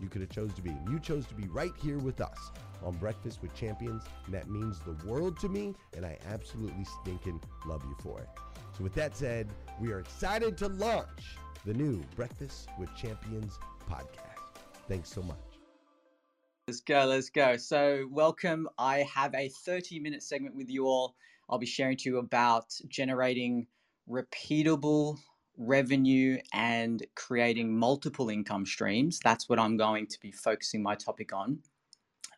you could have chose to be, and you chose to be right here with us on Breakfast with Champions, and that means the world to me, and I absolutely stinking love you for it. So, with that said, we are excited to launch the new Breakfast with Champions podcast. Thanks so much. Let's go, let's go. So, welcome. I have a 30 minute segment with you all. I'll be sharing to you about generating repeatable revenue and creating multiple income streams. That's what I'm going to be focusing my topic on.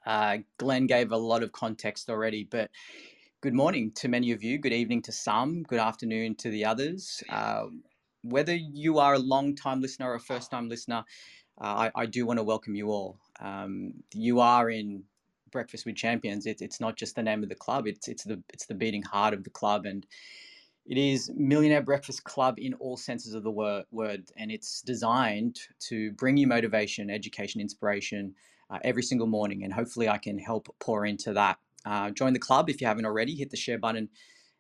Uh, Glenn gave a lot of context already, but good morning to many of you, good evening to some, good afternoon to the others. Uh, whether you are a long time listener or a first time listener, uh, I, I, do want to welcome you all. Um, you are in Breakfast with Champions. It, it's not just the name of the club; it's it's the it's the beating heart of the club, and it is Millionaire Breakfast Club in all senses of the word, and it's designed to bring you motivation, education, inspiration uh, every single morning. And hopefully, I can help pour into that. Uh, join the club if you haven't already. Hit the share button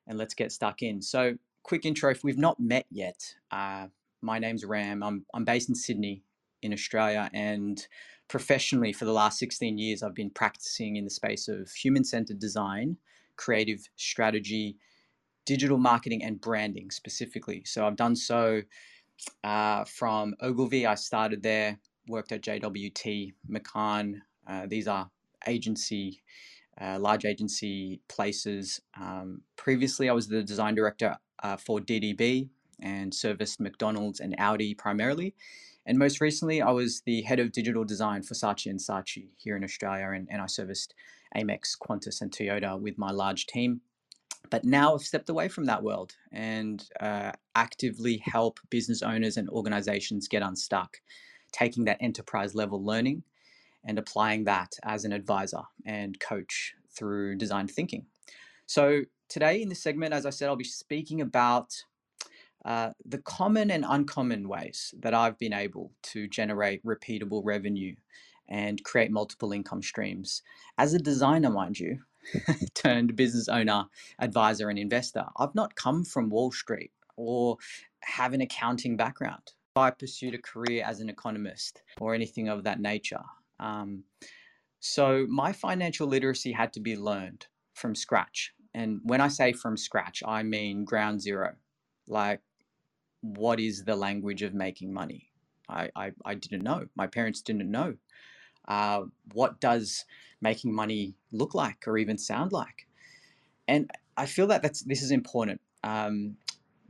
and let's get stuck in. So, quick intro if we've not met yet, uh, my name's Ram. I'm, I'm based in Sydney, in Australia, and professionally for the last 16 years, I've been practicing in the space of human centered design, creative strategy, digital marketing, and branding specifically. So, I've done so uh, from Ogilvy. I started there worked at JWT, McCann. Uh, these are agency, uh, large agency places. Um, previously, I was the design director uh, for DDB and serviced McDonald's and Audi primarily. And most recently, I was the head of digital design for Saatchi and Saatchi here in Australia, and, and I serviced Amex, Qantas, and Toyota with my large team. But now I've stepped away from that world and uh, actively help business owners and organizations get unstuck, taking that enterprise level learning and applying that as an advisor and coach through design thinking. So, today in this segment, as I said, I'll be speaking about uh, the common and uncommon ways that I've been able to generate repeatable revenue and create multiple income streams. As a designer, mind you, turned business owner, advisor, and investor, I've not come from Wall Street or have an accounting background. I pursued a career as an economist or anything of that nature. Um, so my financial literacy had to be learned from scratch. And when I say from scratch, I mean ground zero. Like what is the language of making money? I, I, I didn't know. My parents didn't know. Uh, what does making money look like or even sound like? And I feel that that's, this is important um,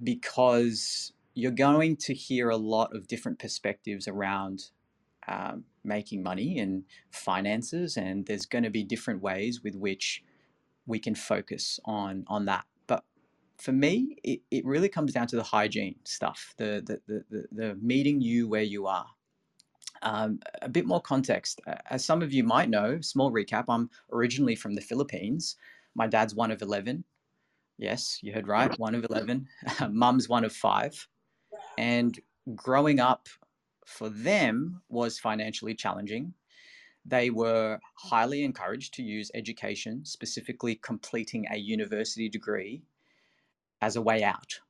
because you're going to hear a lot of different perspectives around um, making money and finances, and there's going to be different ways with which we can focus on on that But for me, it, it really comes down to the hygiene stuff, the, the, the, the, meeting you where you are. Um, a bit more context. As some of you might know, small recap, I'm originally from the Philippines. My dad's one of 11. Yes, you heard right, one of 11. Mum's one of five. And growing up for them was financially challenging. They were highly encouraged to use education, specifically completing a university degree, as a way out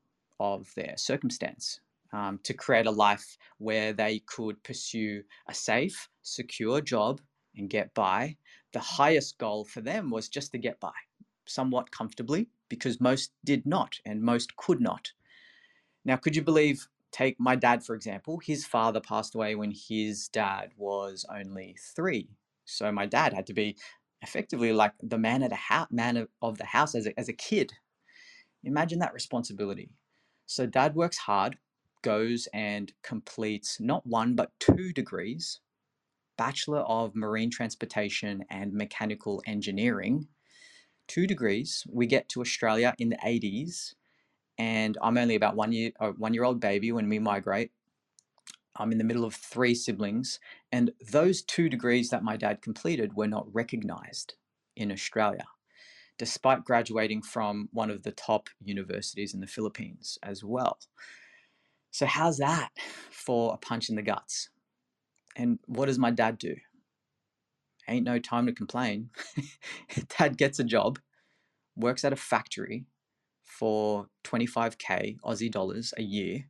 of their circumstance um, to create a life where they could pursue a safe, secure job and get by. The highest goal for them was just to get by somewhat comfortably because most did not and most could not. Now, could you believe? Take my dad, for example. His father passed away when his dad was only three. So my dad had to be effectively like the man of the house, man of the house as a, as a kid Imagine that responsibility. So dad works hard, goes and completes not one but two degrees Bachelor of Marine Transportation and Mechanical Engineering. Two degrees. We get to Australia in the 80s, and I'm only about one year, a one year old baby when we migrate. I'm in the middle of three siblings, and those two degrees that my dad completed were not recognized in Australia despite graduating from one of the top universities in the Philippines as well. So, how's that for a punch in the guts? And what does my dad do? Ain't no time to complain. dad gets a job, works at a factory for 25k Aussie dollars a year.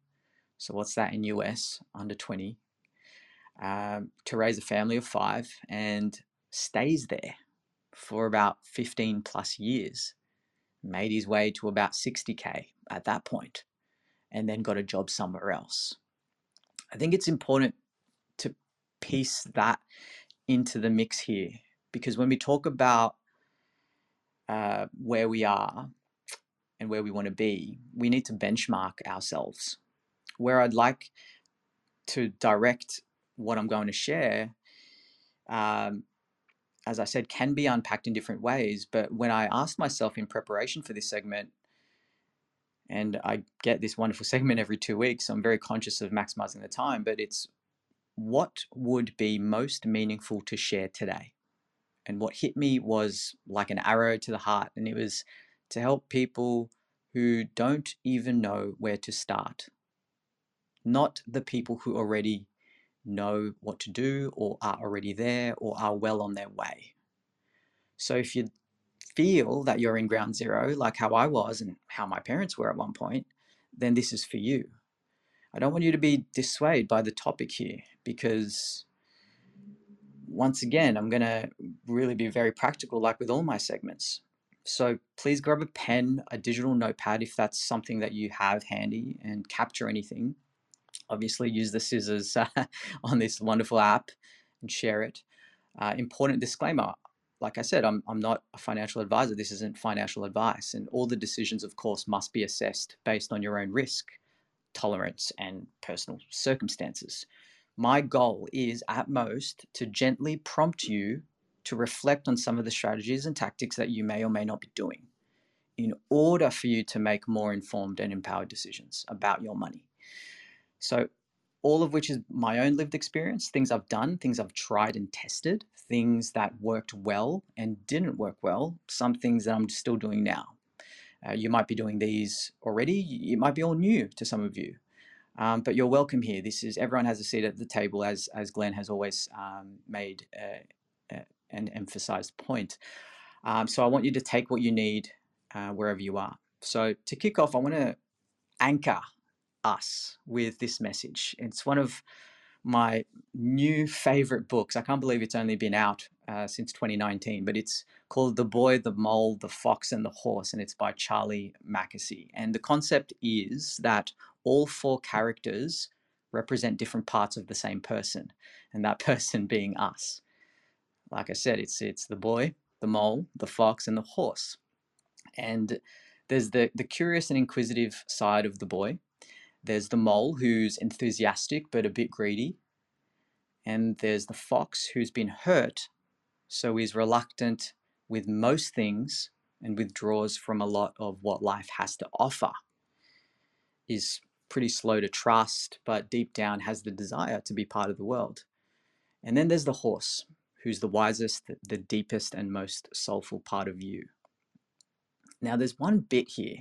So, what's that in US? Under 20. Um, to raise a family of five and stays there for about 15 plus years, made his way to about 60K at that point, and then got a job somewhere else. I think it's important to piece that into the mix here because when we talk about uh, where we are and where we want to be, we need to benchmark ourselves. Where I'd like to direct what I'm going to share um, as I said, can be unpacked in different ways. But when I asked myself in preparation for this segment, and I get this wonderful segment every two weeks, so I'm very conscious of maximizing the time, but it's what would be most meaningful to share today? And what hit me was like an arrow to the heart, and it was to help people who don't even know where to start. Not the people who already know what to do or are already there or are well on their way. So if you feel that you're in ground zero, like how I was and how my parents were at one point, then this is for you. I don't want you to be dissuaded by the topic here because once again, I'm going to really be very practical, like with all my segments. So please grab a pen, a digital notepad if that's something that you have handy, and capture anything obviously use the scissors uh, on this wonderful app and share it. Uh, important disclaimer like I said, I'm, I'm not a financial advisor. This isn't financial advice. And all the decisions, of course, must be assessed based on your own risk, tolerance, and personal circumstances. My goal is at most to gently prompt you to reflect on some of the strategies and tactics that you may or may not be doing in order for you to make more informed and empowered decisions about your money. So, all of which is my own lived experience, things I've done, things I've tried and tested, things that worked well and didn't work well, some things that I'm still doing now. Uh, you might be doing these already, it might be all new to some of you. Um, but you're welcome here. This is everyone has a seat at the table, as as Glenn has always um, made uh, uh, an emphasized point. Um, so I want you to take what you need uh, wherever you are. So to kick off, I want to anchor us with this message. It's one of my new favorite books. I can't believe it's only been out uh, since 2019, but it's called The Boy, the Mole, the Fox, and the Horse, and it's by Charlie Mackesy. And the concept is that all four characters represent different parts of the same person, and that person being us. Like I said, it's it's the boy, the mole, the fox, and the horse. And there's the the curious and inquisitive side of the boy, there's the mole who's enthusiastic but a bit greedy. And there's the fox who's been hurt, so is reluctant with most things and withdraws from a lot of what life has to offer. Is pretty slow to trust, but deep down has the desire to be part of the world. And then there's the horse, who's the wisest, the deepest, and most soulful part of you. Now, there's one bit here.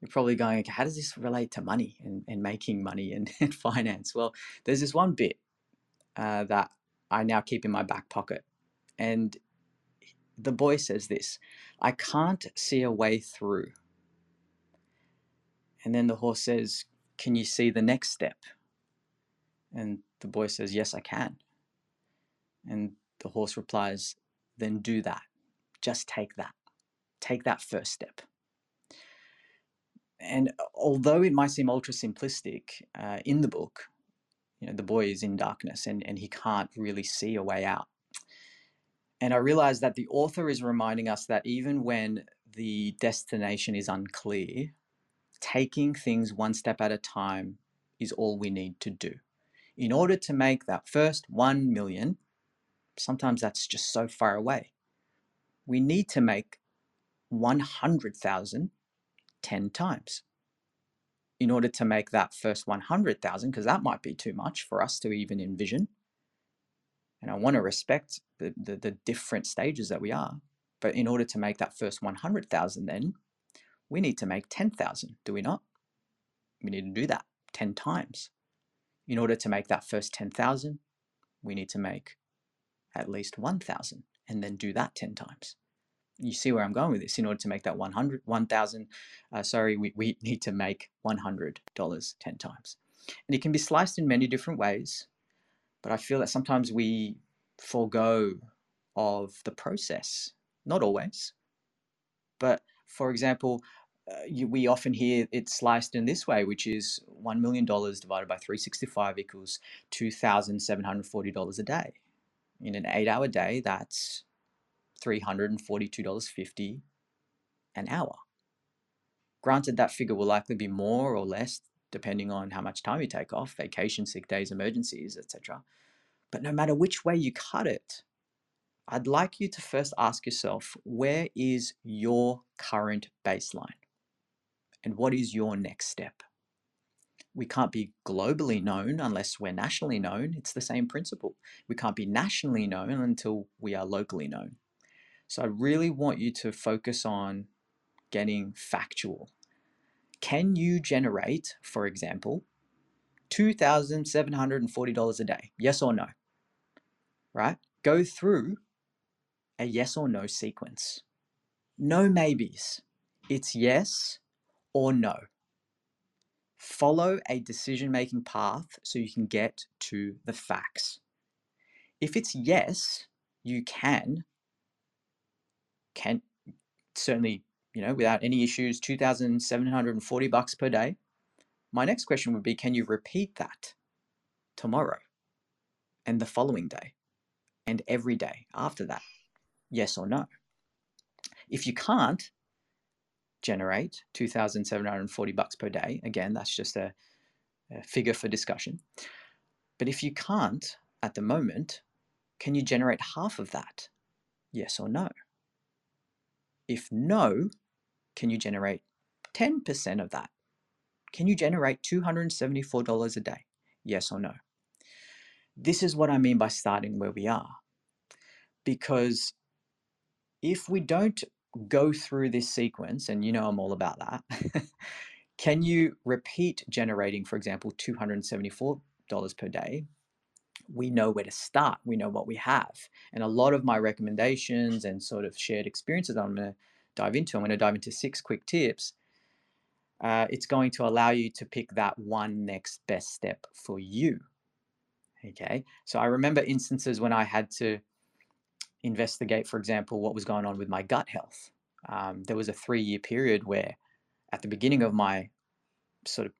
You're probably going, okay, how does this relate to money and, and making money and, and finance? Well, there's this one bit uh, that I now keep in my back pocket. And the boy says this I can't see a way through. And then the horse says, Can you see the next step? And the boy says, Yes, I can. And the horse replies, Then do that. Just take that take that first step. And although it might seem ultra simplistic uh, in the book, you know, the boy is in darkness and, and he can't really see a way out. And I realize that the author is reminding us that even when the destination is unclear, taking things one step at a time is all we need to do. In order to make that first 1 million, sometimes that's just so far away. We need to make 100,000 10 times in order to make that first 100,000 because that might be too much for us to even envision. And I want to respect the, the, the different stages that we are. But in order to make that first 100,000 then we need to make 10,000, do we not? We need to do that 10 times. In order to make that first 10,000, we need to make at least 1,000 and then do that 10 times you see where I'm going with this. In order to make that 100, 1,000, uh, sorry, we, we need to make $100 10 times. And it can be sliced in many different ways, but I feel that sometimes we forego of the process. Not always, but for example, uh, you, we often hear it sliced in this way, which is $1 million divided by 365 equals $2,740 a day. In an eight hour day, that's $342.50 an hour. Granted, that figure will likely be more or less depending on how much time you take off, vacation, sick days, emergencies, etc. But no matter which way you cut it, I'd like you to first ask yourself where is your current baseline? And what is your next step? We can't be globally known unless we're nationally known. It's the same principle. We can't be nationally known until we are locally known. So I really want you to focus on getting factual. Can you generate, for example, $2,740 a day? Yes or no? Right? Go through a yes or no sequence. No maybes. It's yes or no. Follow a decision making path so you can get to the facts. If it's yes, you can can certainly, you know, without any issues, 2,740 bucks per day. My next question would be, can you repeat that tomorrow and the following day and every day after that? Yes or no? If you can't generate 2,740 bucks per day, again, that's just a, a figure for discussion. But if you can't at the moment, can you generate half of that? Yes or no? If no, can you generate 10% of that? Can you generate $274 a day? Yes or no? This is what I mean by starting where we are. Because if we don't go through this sequence, and you know I'm all about that, can you repeat generating, for example, $274 per day? We know where to start. We know what we have. And a lot of my recommendations and sort of shared experiences I'm going to dive into, I'm going to dive into six quick tips. Uh, it's going to allow you to pick that one next best step for you. Okay. So I remember instances when I had to investigate, for example, what was going on with my gut health. Um, there was a three year period where, at the beginning of my sort of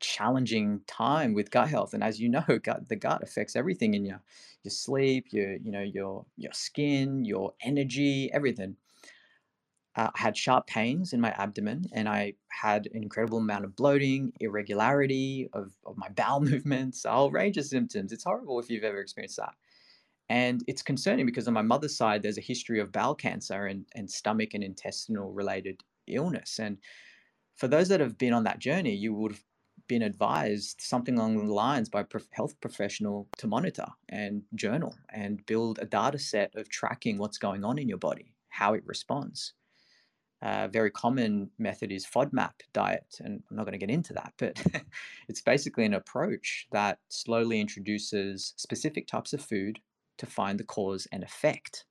challenging time with gut health, and as you know, gut, the gut affects everything in your your sleep, your you know your your skin, your energy, everything. Uh, I had sharp pains in my abdomen, and I had an incredible amount of bloating, irregularity of, of my bowel movements, a whole range of symptoms. It's horrible if you've ever experienced that. And it's concerning because on my mother's side, there's a history of bowel cancer and, and stomach and intestinal related illness. And for those that have been on that journey, you would have been advised something along the lines by a health professional to monitor and journal and build a data set of tracking what's going on in your body, how it responds. A very common method is FODMAP diet, and I'm not going to get into that, but it's basically an approach that slowly introduces specific types of food to find the cause and effect.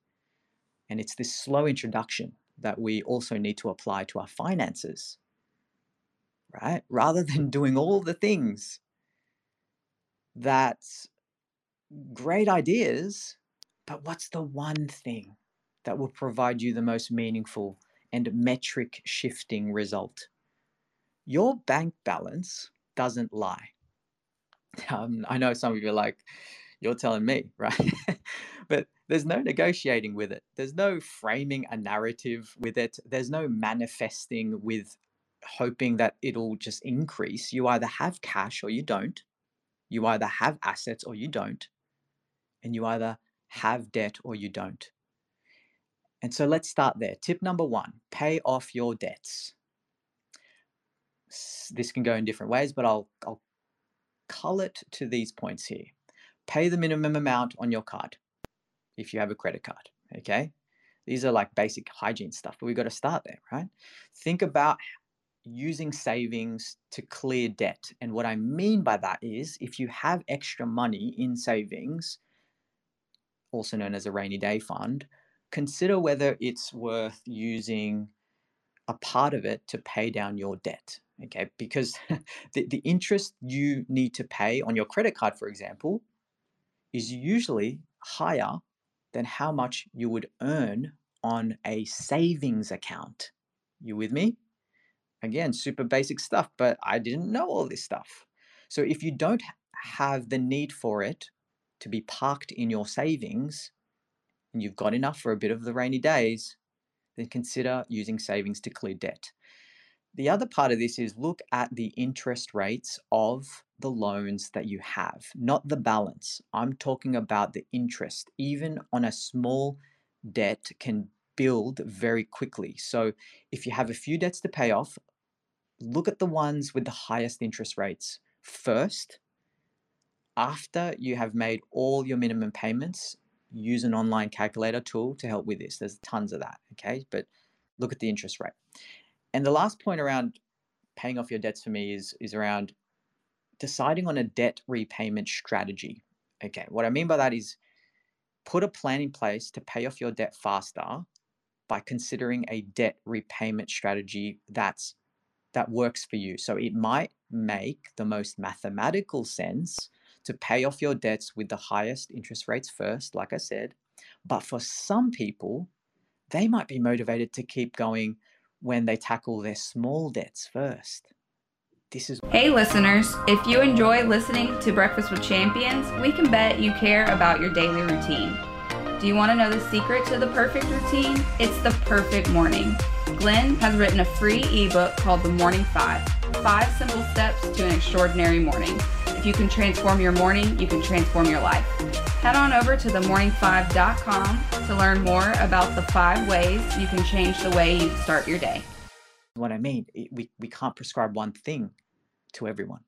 And it's this slow introduction that we also need to apply to our finances, right? Rather than doing all the things that great ideas, but what's the one thing that will provide you the most meaningful and metric shifting result? Your bank balance doesn't lie. Um, I know some of you are like, you're telling me, right? but there's no negotiating with it. There's no framing a narrative with it. There's no manifesting with hoping that it'll just increase. You either have cash or you don't. You either have assets or you don't. And you either have debt or you don't. And so let's start there. Tip number one pay off your debts. This can go in different ways, but I'll, I'll cull it to these points here pay the minimum amount on your card if you have a credit card. Okay. These are like basic hygiene stuff, but we've got to start there, right? Think about using savings to clear debt. And what I mean by that is if you have extra money in savings, also known as a rainy day fund, consider whether it's worth using a part of it to pay down your debt. Okay, because the, the interest you need to pay on your credit card, for example, is usually higher than how much you would earn on a savings account. You with me? Again, super basic stuff, but I didn't know all this stuff. So if you don't have the need for it to be parked in your savings and you've got enough for a bit of the rainy days, then consider using savings to clear debt. The other part of this is look at the interest rates of the loans that you have, not the balance. I'm talking about the interest. Even on a small debt can build very quickly. So if you have a few debts to pay off, look at the ones with the highest interest rates first. After you have made all your minimum payments, use an online calculator tool to help with this. There's tons of that, okay? But look at the interest rate. And the last point around paying off your debts for me is is around deciding on a debt repayment strategy. Okay, what I mean by that is put a plan in place to pay off your debt faster by considering a debt repayment strategy that's that works for you. So it might make the most mathematical sense to pay off your debts with the highest interest rates first, like I said. But for some people, they might be motivated to keep going when they tackle their small debts first. this is Hey listeners, if you enjoy listening to Breakfast with Champions, we can bet you care about your daily routine. Do you want to know the secret to the perfect routine? It's the perfect morning. Glenn has written a free ebook called The Morning Five Five Simple Steps to an Extraordinary Morning. If you can transform your morning, you can transform your life. Head on over to themorning5.com to learn more about the five ways you can change the way you start your day. what I mean. We, we can't prescribe one thing to everyone.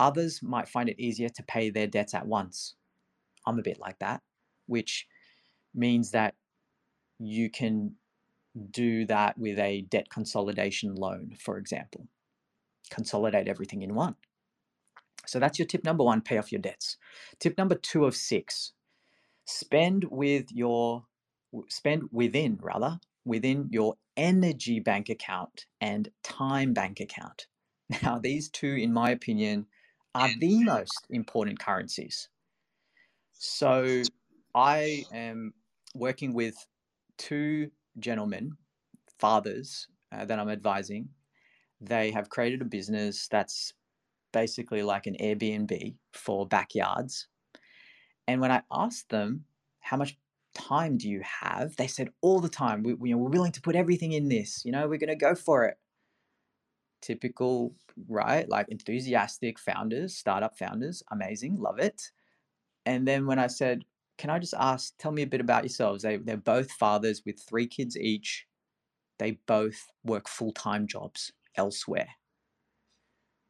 Others might find it easier to pay their debts at once. I'm a bit like that, which means that you can do that with a debt consolidation loan, for example. Consolidate everything in one. So that's your tip number one pay off your debts. Tip number two of six spend with your spend within rather within your energy bank account and time bank account. Now, these two, in my opinion, are the most important currencies. So, I am working with two gentlemen, fathers, uh, that I'm advising. They have created a business that's basically like an Airbnb for backyards. And when I asked them, how much time do you have? They said all the time. We, we, we're willing to put everything in this. You know, we're going to go for it. Typical, right? Like enthusiastic founders, startup founders. Amazing. Love it. And then when I said, can I just ask, tell me a bit about yourselves? They, they're both fathers with three kids each. They both work full time jobs elsewhere.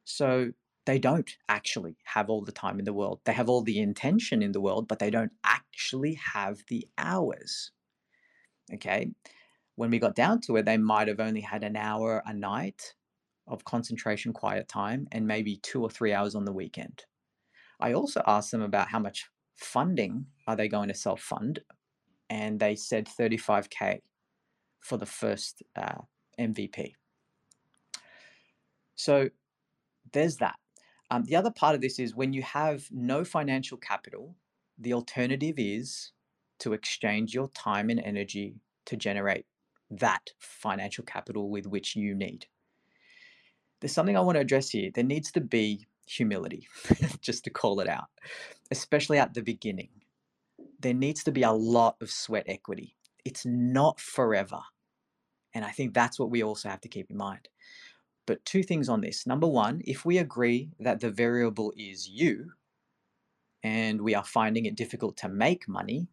So they don't actually have all the time in the world. They have all the intention in the world, but they don't actually have the hours. Okay. When we got down to it, they might have only had an hour a night of concentration, quiet time, and maybe two or three hours on the weekend. I also asked them about how much funding are they going to self fund, and they said 35K for the first uh, MVP. So there's that. Um, the other part of this is when you have no financial capital, the alternative is to exchange your time and energy to generate that financial capital with which you need. There's something I want to address here. There needs to be humility, just to call it out, especially at the beginning. There needs to be a lot of sweat equity. It's not forever. And I think that's what we also have to keep in mind. But two things on this. Number one, if we agree that the variable is you and we are finding it difficult to make money,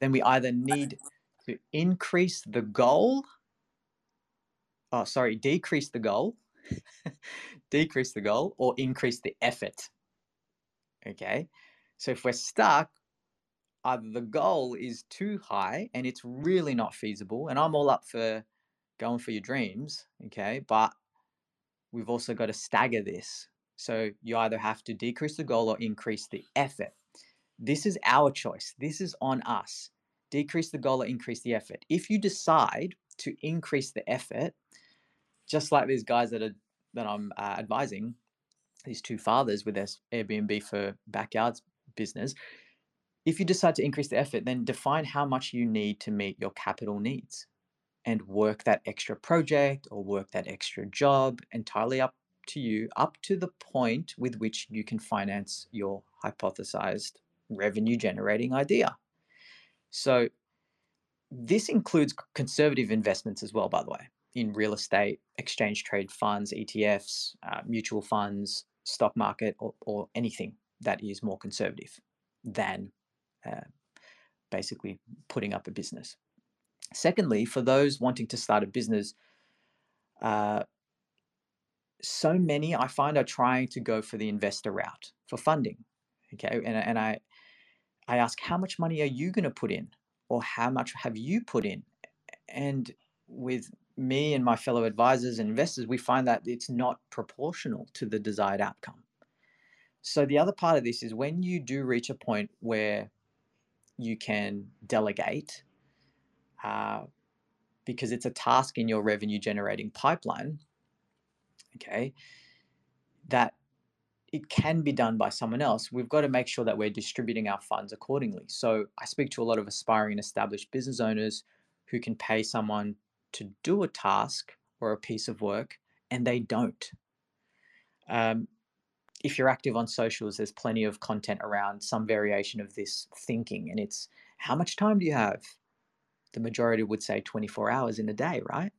then we either need to increase the goal. Oh, sorry, decrease the goal, decrease the goal, or increase the effort. Okay. So if we're stuck, either the goal is too high and it's really not feasible, and I'm all up for going for your dreams, okay, but we've also got to stagger this. So you either have to decrease the goal or increase the effort. This is our choice. This is on us. Decrease the goal or increase the effort. If you decide to increase the effort, just like these guys that are that I'm uh, advising, these two fathers with their Airbnb for backyards business, if you decide to increase the effort, then define how much you need to meet your capital needs and work that extra project or work that extra job entirely up to you, up to the point with which you can finance your hypothesized revenue generating idea. So, this includes conservative investments as well, by the way, in real estate, exchange trade funds, ETFs, uh, mutual funds, stock market, or, or, anything that is more conservative than uh, basically putting up a business. Secondly, for those wanting to start a business, uh, so many I find are trying to go for the investor route for funding. Okay, and, and I I ask how much money are you going to put in, or how much have you put in? And with me and my fellow advisors and investors, we find that it's not proportional to the desired outcome. So the other part of this is when you do reach a point where you can delegate uh, because it's a task in your revenue generating pipeline, okay, that it can be done by someone else. We've got to make sure that we're distributing our funds accordingly. So I speak to a lot of aspiring and established business owners who can pay someone to do a task or a piece of work and they don't. Um, if you're active on socials, there's plenty of content around some variation of this thinking, and it's how much time do you have? The majority would say 24 hours in a day, right?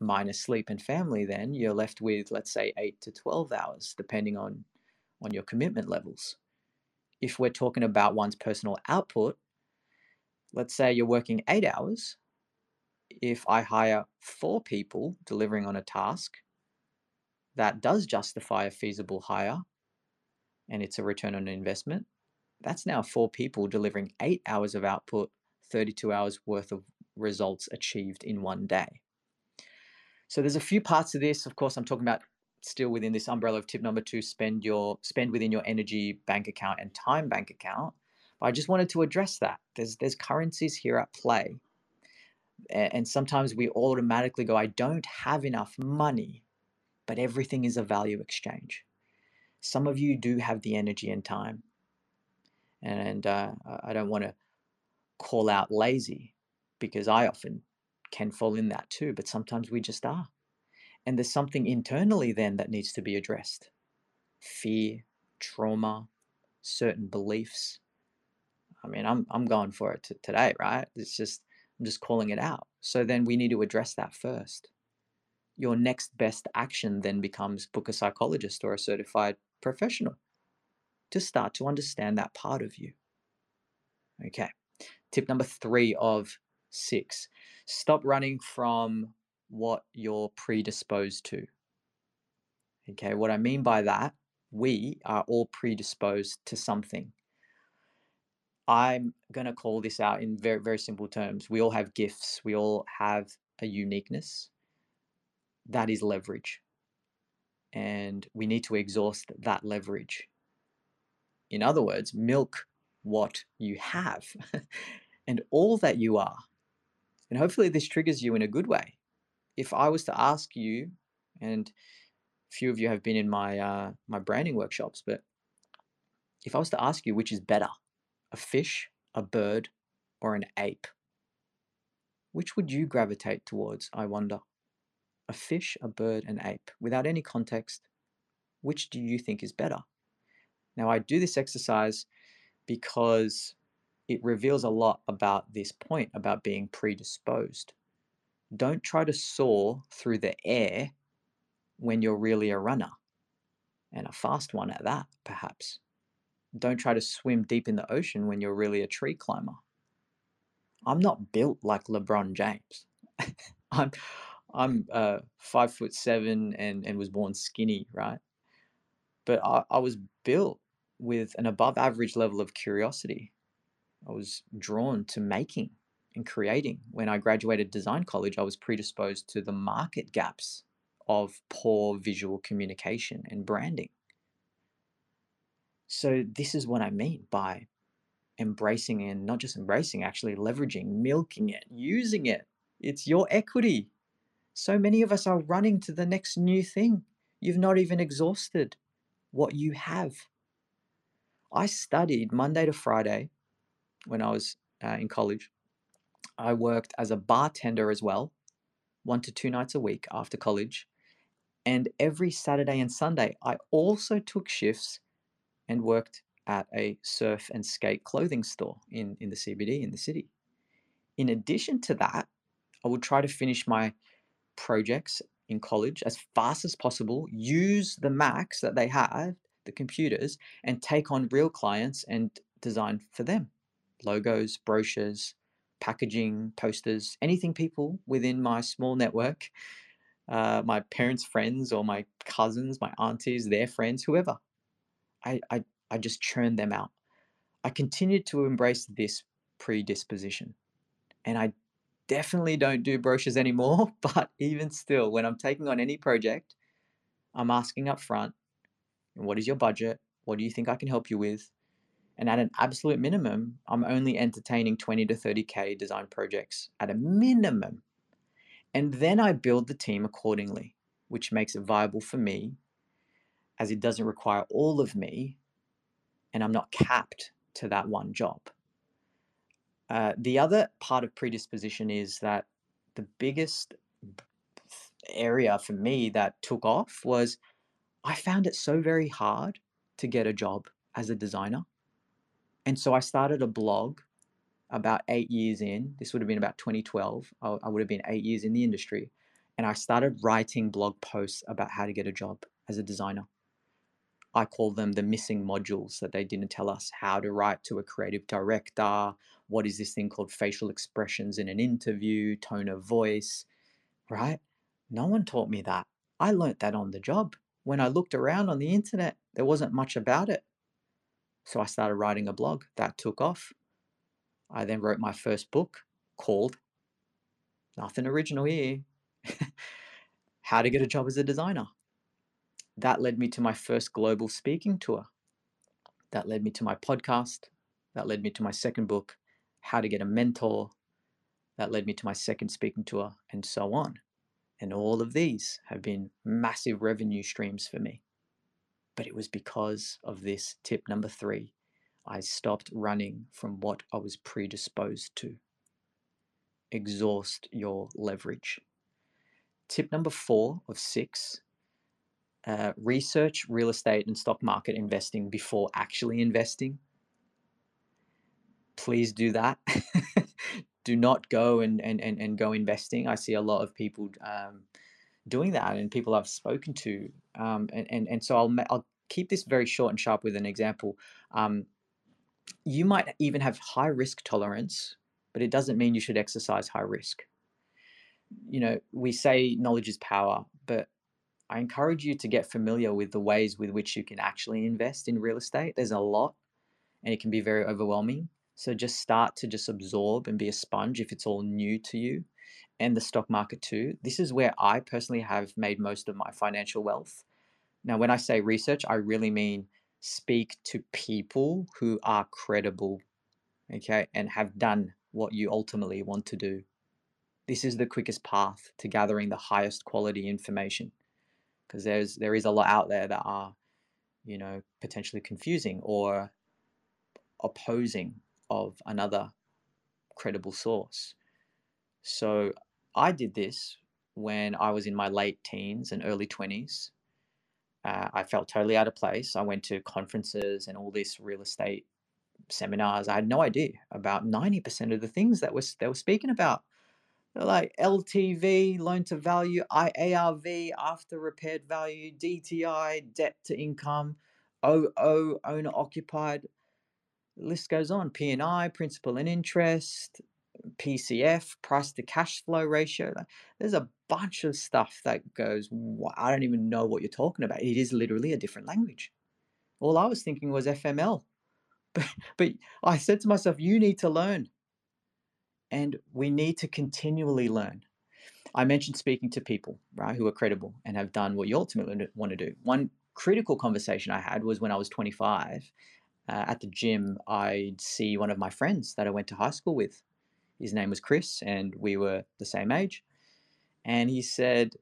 Minus sleep and family, then you're left with, let's say, 8 to 12 hours, depending on, on your commitment levels. If we're talking about one's personal output, let's say you're working eight hours. If I hire four people delivering on a task, that does justify a feasible hire and it's a return on investment. That's now four people delivering eight hours of output, 32 hours worth of results achieved in one day. So there's a few parts of this. Of course, I'm talking about still within this umbrella of tip number two, spend your spend within your energy bank account and time bank account. But I just wanted to address that. There's there's currencies here at play. And sometimes we automatically go, I don't have enough money, but everything is a value exchange. Some of you do have the energy and time. And uh, I don't want to call out lazy because I often can fall in that too, but sometimes we just are. And there's something internally then that needs to be addressed fear, trauma, certain beliefs. I mean, I'm, I'm going for it t- today, right? It's just, I'm just calling it out. So then we need to address that first. Your next best action then becomes book a psychologist or a certified professional to start to understand that part of you. Okay. Tip number three of six stop running from what you're predisposed to. Okay. What I mean by that, we are all predisposed to something. I'm going to call this out in very, very simple terms. We all have gifts, we all have a uniqueness. That is leverage and we need to exhaust that leverage. In other words, milk what you have and all that you are. And hopefully, this triggers you in a good way. If I was to ask you, and few of you have been in my uh, my branding workshops, but if I was to ask you which is better, a fish, a bird, or an ape, which would you gravitate towards? I wonder a fish, a bird, an ape, without any context, which do you think is better? Now, I do this exercise because it reveals a lot about this point about being predisposed. Don't try to soar through the air when you're really a runner, and a fast one at that, perhaps. Don't try to swim deep in the ocean when you're really a tree climber. I'm not built like LeBron James. I'm I'm uh, five foot seven and, and was born skinny, right? But I, I was built with an above average level of curiosity. I was drawn to making and creating. When I graduated design college, I was predisposed to the market gaps of poor visual communication and branding. So, this is what I mean by embracing and not just embracing, actually leveraging, milking it, using it. It's your equity. So many of us are running to the next new thing. You've not even exhausted what you have. I studied Monday to Friday when I was uh, in college. I worked as a bartender as well, one to two nights a week after college. And every Saturday and Sunday, I also took shifts and worked at a surf and skate clothing store in, in the CBD in the city. In addition to that, I would try to finish my projects in college as fast as possible, use the Macs that they have, the computers, and take on real clients and design for them logos, brochures, packaging, posters, anything people within my small network, uh, my parents' friends or my cousins, my aunties, their friends, whoever. I, I, I just churned them out. I continued to embrace this predisposition. And I definitely don't do brochures anymore, but even still, when I'm taking on any project, I'm asking up front, what is your budget? What do you think I can help you with? And at an absolute minimum, I'm only entertaining 20 to 30K design projects at a minimum. And then I build the team accordingly, which makes it viable for me as it doesn't require all of me and I'm not capped to that one job. Uh, the other part of predisposition is that the biggest area for me that took off was I found it so very hard to get a job as a designer. And so I started a blog about eight years in. This would have been about 2012. I, I would have been eight years in the industry. And I started writing blog posts about how to get a job as a designer. I call them the missing modules that they didn't tell us how to write to a creative director. What is this thing called facial expressions in an interview, tone of voice, right? No one taught me that. I learnt that on the job. When I looked around on the internet, there wasn't much about it. So I started writing a blog that took off. I then wrote my first book called Nothing Original Here How to Get a Job as a Designer. That led me to my first global speaking tour. That led me to my podcast. That led me to my second book, How to Get a Mentor. That led me to my second speaking tour, and so on. And all of these have been massive revenue streams for me. But it was because of this tip number three. I stopped running from what I was predisposed to. Exhaust your leverage. Tip number four of six uh, research real estate and stock market investing before actually investing. Please do that. do not go and, and, and, and go investing. I see a lot of people um, doing that and people I've spoken to. Um, and, and, and so I'll, I'll keep this very short and sharp with an example. Um, you might even have high risk tolerance, but it doesn't mean you should exercise high risk. You know, we say knowledge is power, but I encourage you to get familiar with the ways with which you can actually invest in real estate. There's a lot and it can be very overwhelming. So just start to just absorb and be a sponge if it's all new to you and the stock market too. This is where I personally have made most of my financial wealth. Now, when I say research, I really mean speak to people who are credible, okay, and have done what you ultimately want to do. This is the quickest path to gathering the highest quality information because there's there is a lot out there that are you know potentially confusing or opposing of another credible source. So i did this when i was in my late teens and early 20s uh, i felt totally out of place. I went to conferences and all these real estate seminars. I had no idea about 90% of the things that was they were speaking about like LTV, loan to value, IARV, after repaired value, DTI, debt to income, OO, owner occupied. The list goes on. P&I, principal and interest, PCF, price to cash flow ratio. There's a bunch of stuff that goes, I don't even know what you're talking about. It is literally a different language. All I was thinking was FML. But, but I said to myself, you need to learn and we need to continually learn. I mentioned speaking to people, right, who are credible and have done what you ultimately want to do. One critical conversation I had was when I was 25. Uh, at the gym, I'd see one of my friends that I went to high school with. His name was Chris, and we were the same age. And he said,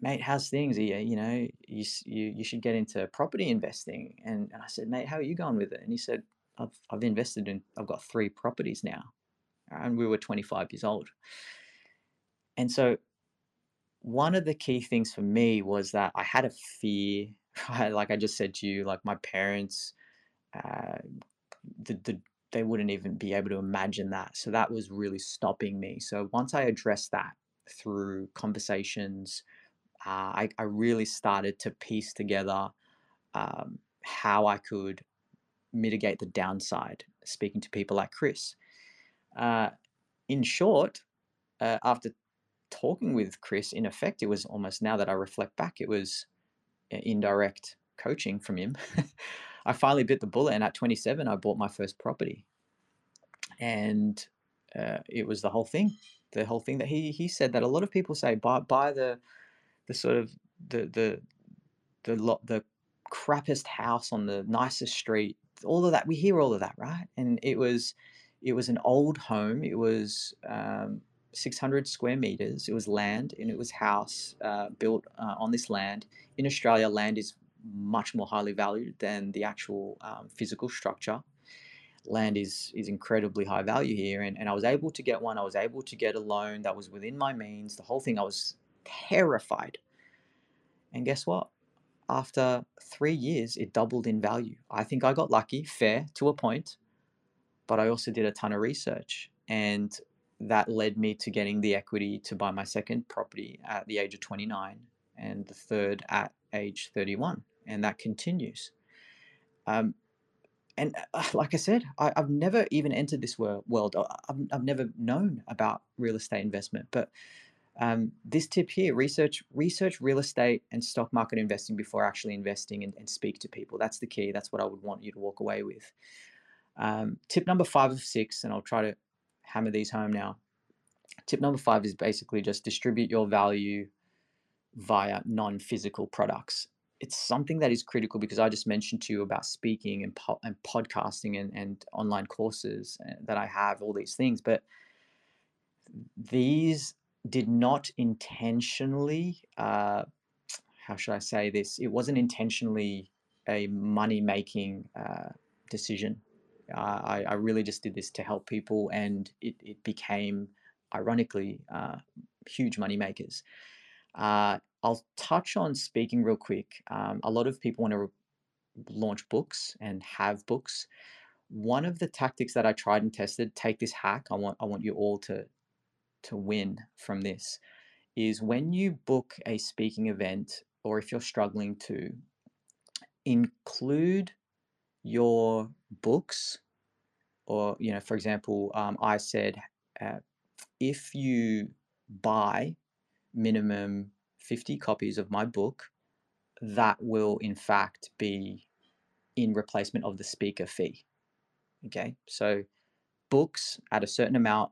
"Mate, how's things? You, you know, you, you you should get into property investing." And, and I said, "Mate, how are you going with it?" And he said, "I've I've invested in. I've got three properties now." And we were 25 years old. And so, one of the key things for me was that I had a fear, right? like I just said to you, like my parents, uh, the, the, they wouldn't even be able to imagine that. So that was really stopping me. So once I addressed that through conversations, uh, I, I really started to piece together um, how I could mitigate the downside, speaking to people like Chris. Uh, in short, uh, after talking with Chris, in effect, it was almost now that I reflect back, it was uh, indirect coaching from him. I finally bit the bullet, and at 27, I bought my first property, and uh, it was the whole thing. The whole thing that he he said that a lot of people say buy buy the the sort of the the the lot the crappiest house on the nicest street. All of that we hear all of that, right? And it was it was an old home. It was um, 600 square meters. It was land and it was house uh, built uh, on this land. In Australia, land is much more highly valued than the actual um, physical structure. Land is is incredibly high value here, and, and I was able to get one. I was able to get a loan that was within my means. The whole thing, I was terrified. And guess what? after three years, it doubled in value. I think I got lucky, fair to a point, but I also did a ton of research. And that led me to getting the equity to buy my second property at the age of 29 and the third at age 31. And that continues. Um, and uh, like I said, I, have never even entered this world. I've, I've never known about real estate investment. But um, this tip here: research research real estate and stock market investing before actually investing, and, and speak to people. That's the key. That's what I would want you to walk away with. Um, tip number five of six, and I'll try to hammer these home now. Tip number five is basically just distribute your value via non-physical products it's something that is critical because I just mentioned to you about speaking and, po- and podcasting and, and online courses uh, that I have, all these things. But these did not intentionally, uh, how should I say this? It wasn't intentionally a money making uh, decision. I, I, really just did this to help people, and it, it became, ironically, uh, huge money makers. Uh, I'll touch on speaking real quick. Um, a lot of people want to re- launch books and have books. One of the tactics that I tried and tested, take this hack. I want I want you all to to win from this. Is when you book a speaking event, or if you're struggling to include your books, or you know, for example, um, I said uh, if you buy minimum 50 copies of my book, that will in fact be in replacement of the speaker fee. Okay, so books at a certain amount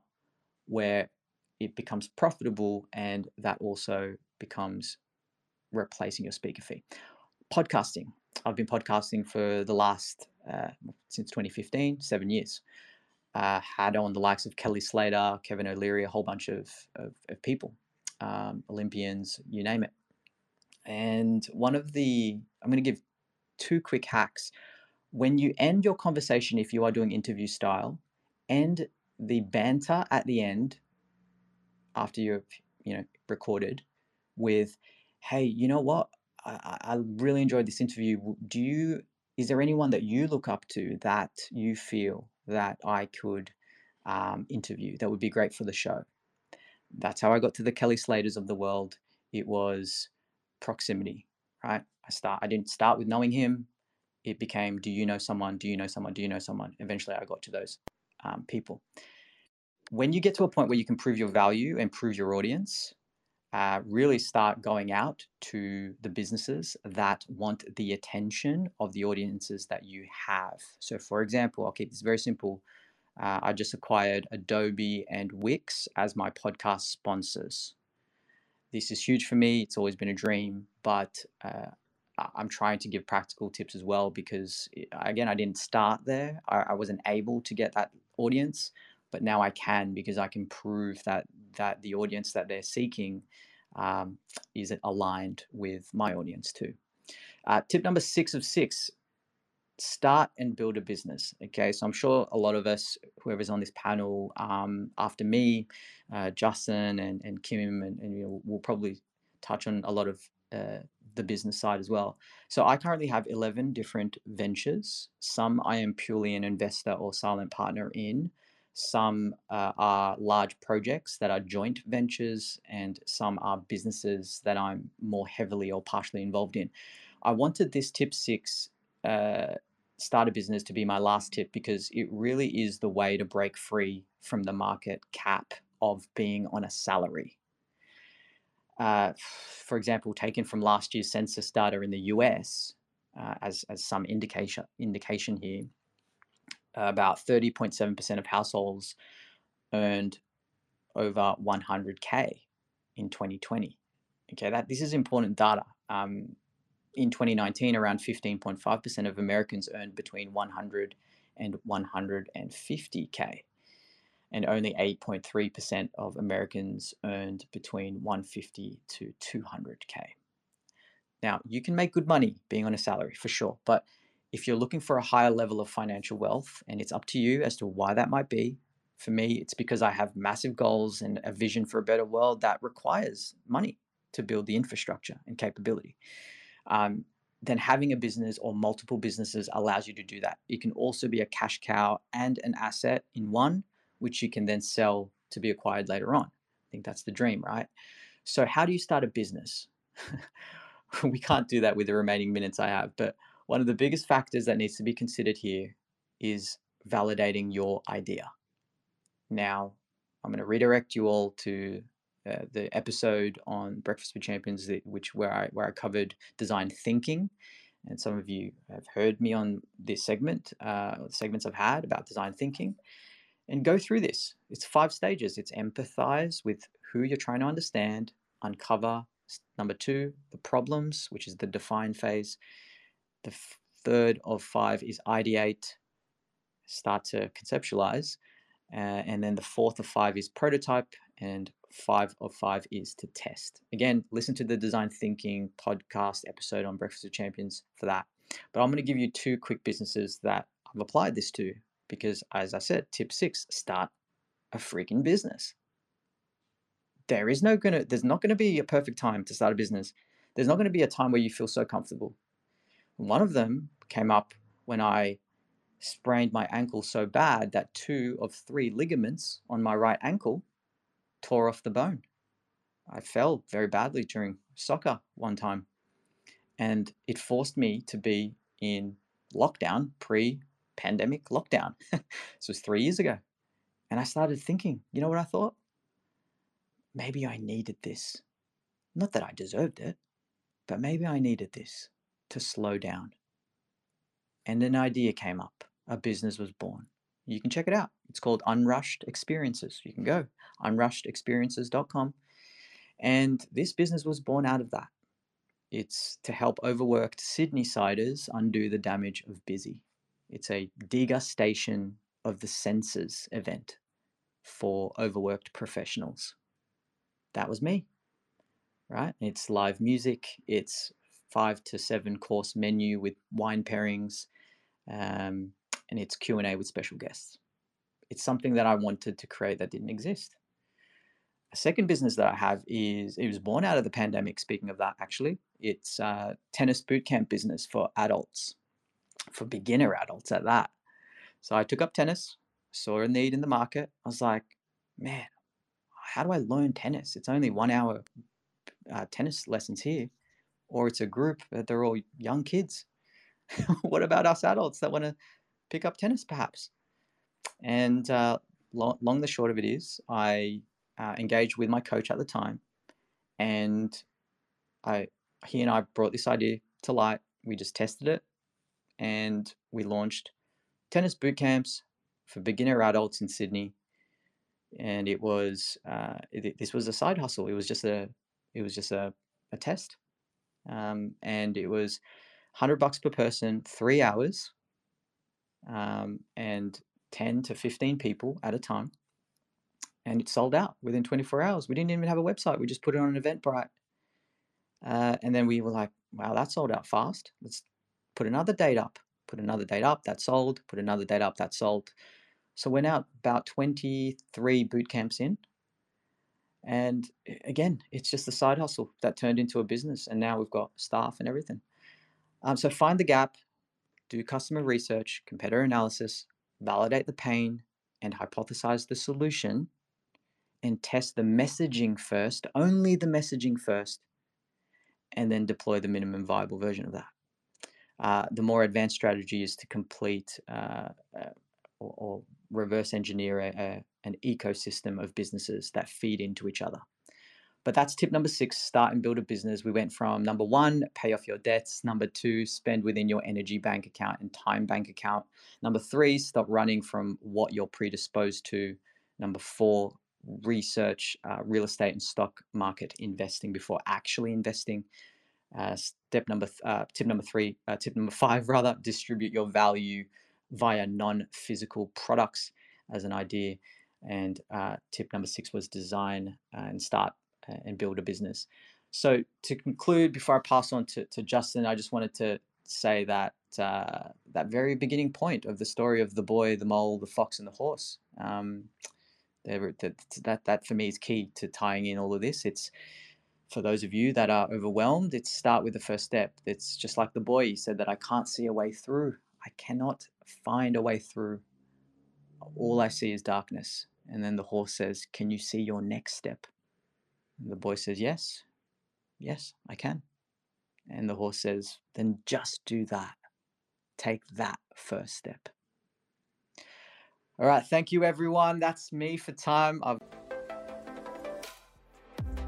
where it becomes profitable and that also becomes replacing your speaker fee. Podcasting. I've been podcasting for the last, uh, since 2015, seven years. Uh, had on the likes of Kelly Slater, Kevin O'Leary, a whole bunch of, of, of people um, Olympians, you name it. And one of the, I'm going to give two quick hacks. When you end your conversation, if you are doing interview style, end the banter at the end after you've you know recorded with, "Hey, you know what? I, I really enjoyed this interview. Do you? Is there anyone that you look up to that you feel that I could um, interview that would be great for the show?" that's how I got to the Kelly Slaters of the world. It was proximity, right? I start I didn't start with knowing him. It became, do you know someone? Do you know someone? Do you know someone? Eventually, I got to those um, people. When you get to a point where you can prove your value and prove your audience, uh, really start going out to the businesses that want the attention of the audiences that you have. So, for example, I'll keep this very simple. Uh, I just acquired Adobe and Wix as my podcast sponsors. This is huge for me. It's always been a dream, but uh, I'm trying to give practical tips as well because, again, I didn't start there. I, I wasn't able to get that audience, but now I can because I can prove that that the audience that they're seeking um, is aligned with my audience too. Uh, tip number six of six start and build a business. Okay, so I'm sure a lot of us, whoever's on this panel um, after me, uh, Justin and, and Kim, and, and you know, will probably touch on a lot of uh, the business side as well. So I currently have 11 different ventures. Some I am purely an investor or silent partner in. Some uh, are large projects that are joint ventures, and some are businesses that I'm more heavily or partially involved in. I wanted this tip six uh, start a business to be my last tip because it really is the way to break free from the market cap of being on a salary. Uh, for example, taken from last year's census data in the US, uh, as, as some indication, indication here, about 30.7% of households earned over 100K in 2020. Okay, that this is important data. Um, in 2019, around 15.5% of Americans earned between 100 and 150K. And only 8.3% of Americans earned between 150 to 200K. Now, you can make good money being on a salary for sure, but if you're looking for a higher level of financial wealth, and it's up to you as to why that might be, for me, it's because I have massive goals and a vision for a better world that requires money to build the infrastructure and capability. Um, then having a business or multiple businesses allows you to do that. It can also be a cash cow and an asset in one, which you can then sell to be acquired later on. I think that's the dream, right? So, how do you start a business? we can't do that with the remaining minutes I have, but one of the biggest factors that needs to be considered here is validating your idea. Now, I'm going to redirect you all to uh, the episode on Breakfast with Champions, which where I where I covered design thinking, and some of you have heard me on this segment, uh, segments I've had about design thinking, and go through this. It's five stages. It's empathize with who you're trying to understand, uncover. Number two, the problems, which is the define phase. The third of five is ideate, start to conceptualize. Uh, and then the fourth of five is prototype, and five of five is to test. Again, listen to the design thinking podcast episode on Breakfast of Champions for that. But I'm going to give you two quick businesses that I've applied this to because, as I said, tip six start a freaking business. There is no gonna, there's not going to be a perfect time to start a business. There's not going to be a time where you feel so comfortable. One of them came up when I sprained my ankle so bad that two of three ligaments on my right ankle tore off the bone. I fell very badly during soccer one time, and it forced me to be in lockdown, pre pandemic lockdown. this was three years ago. And I started thinking, you know what I thought? Maybe I needed this. Not that I deserved it, but maybe I needed this to slow down. And an idea came up. A business was born you can check it out. It's called Unrushed Experiences. You can go unrushedexperiences.com. And this business was born out of that. It's to help overworked Sydney siders undo the damage of busy. It's a degustation of the senses event for overworked professionals. That was me, right? It's live music, it's five to seven course menu with wine pairings. Um, and it's Q&A with special guests. It's something that I wanted to create that didn't exist. A second business that I have is it was born out of the pandemic. Speaking of that, actually, it's a tennis bootcamp business for adults, for beginner adults at that. So I took up tennis, saw a need in the market. I was like, man, how do I learn tennis? It's only one hour uh, tennis lessons here, or it's a group that they're all young kids. what about us adults that want to pick up tennis perhaps. And uh, long, long the short of it is, I uh, engaged with my coach at the time, and I he and I brought this idea to light. We just tested it, and we launched tennis boot camps for beginner adults in Sydney. And it was uh, it, this was a side hustle. It was just a it was just a, a test, um, and it was hundred bucks per person, three hours um, and 10 to 15 people at a time. And it sold out within 24 hours. We didn't even have a website. We just put it on an Eventbrite. Uh, and then we were like, wow, that sold out fast. Let's put another date up, put another date up, that sold, put another date up, that sold. So we're now about 23 boot camps in. And again, it's just a side hustle that turned into a business. And now we've got staff and everything. Um, so find the gap, do customer research, competitor analysis, validate the pain, and hypothesize the solution, and test the messaging first, only the messaging first, and then deploy the minimum viable version of that. Uh, the more advanced strategy is to complete uh, uh, or, or, reverse engineer a, a, an ecosystem of businesses that feed into each other. But that's tip number six start and build a business. We went from number one, pay off your debts. Number two, spend within your energy bank account and time bank account. Number three, stop running from what you're predisposed to. Number four, research uh, real estate and stock market investing before actually investing. Uh, step number, th- uh, tip number three, uh, tip number five, rather, distribute your value via non physical products as an idea. And uh, tip number six was design and start and build a business. So to conclude, before I pass on to, to Justin, I just wanted to say that uh, that very beginning point of the story of the boy, the mole, the fox, and the horse. Um, that, that that for me is key to tying in all of this. It's for those of you that are overwhelmed, it's start with the first step. It's just like the boy he said that I can't see a way through. I cannot find a way through. All I see is darkness. And then the horse says, Can you see your next step? And the boy says, Yes, yes, I can. And the horse says, Then just do that. Take that first step. All right. Thank you, everyone. That's me for time. I've